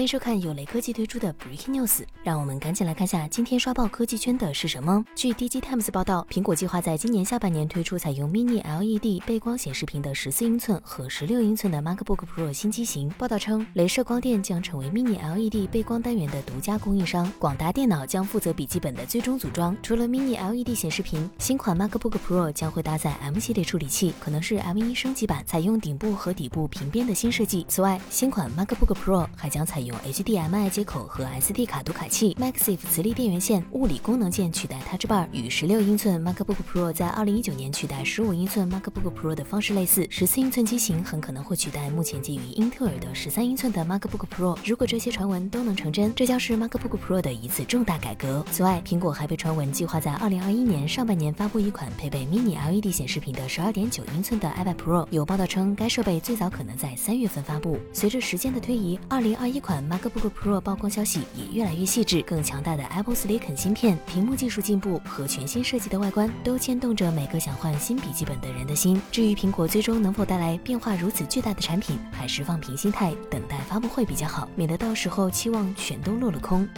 欢迎收看有雷科技推出的 Breaking News，让我们赶紧来看下今天刷爆科技圈的是什么。据 DG Times 报道，苹果计划在今年下半年推出采用 Mini LED 背光显示屏的十四英寸和十六英寸的 MacBook Pro 新机型。报道称，镭射光电将成为 Mini LED 背光单元的独家供应商，广达电脑将负责笔记本的最终组装。除了 Mini LED 显示屏，新款 MacBook Pro 将会搭载 M 系列处理器，可能是 M1 升级版，采用顶部和底部平边的新设计。此外，新款 MacBook Pro 还将采用。用 HDMI 接口和 SD 卡读卡器，MagSafe 磁力电源线，物理功能键取代 Touch Bar，与十六英寸 MacBook Pro 在二零一九年取代十五英寸 MacBook Pro 的方式类似。十四英寸机型很可能会取代目前基于英特尔的十三英寸的 MacBook Pro。如果这些传闻都能成真，这将是 MacBook Pro 的一次重大改革。此外，苹果还被传闻计划在二零二一年上半年发布一款配备 Mini LED 显示屏的十二点九英寸的 iPad Pro。有报道称，该设备最早可能在三月份发布。随着时间的推移，二零二一款 MacBook Pro 曝光消息也越来越细致，更强大的 Apple Silicon 芯片、屏幕技术进步和全新设计的外观，都牵动着每个想换新笔记本的人的心。至于苹果最终能否带来变化如此巨大的产品，还是放平心态等待发布会比较好，免得到时候期望全都落了空。